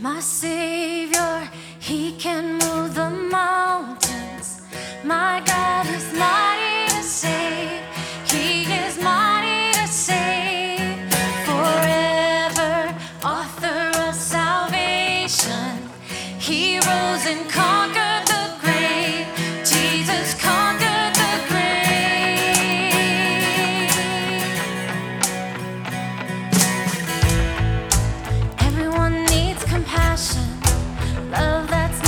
My Savior, He can move the mountains. My God is mighty to save. He is mighty to save. Forever, author of salvation. He rose and conquered. love that's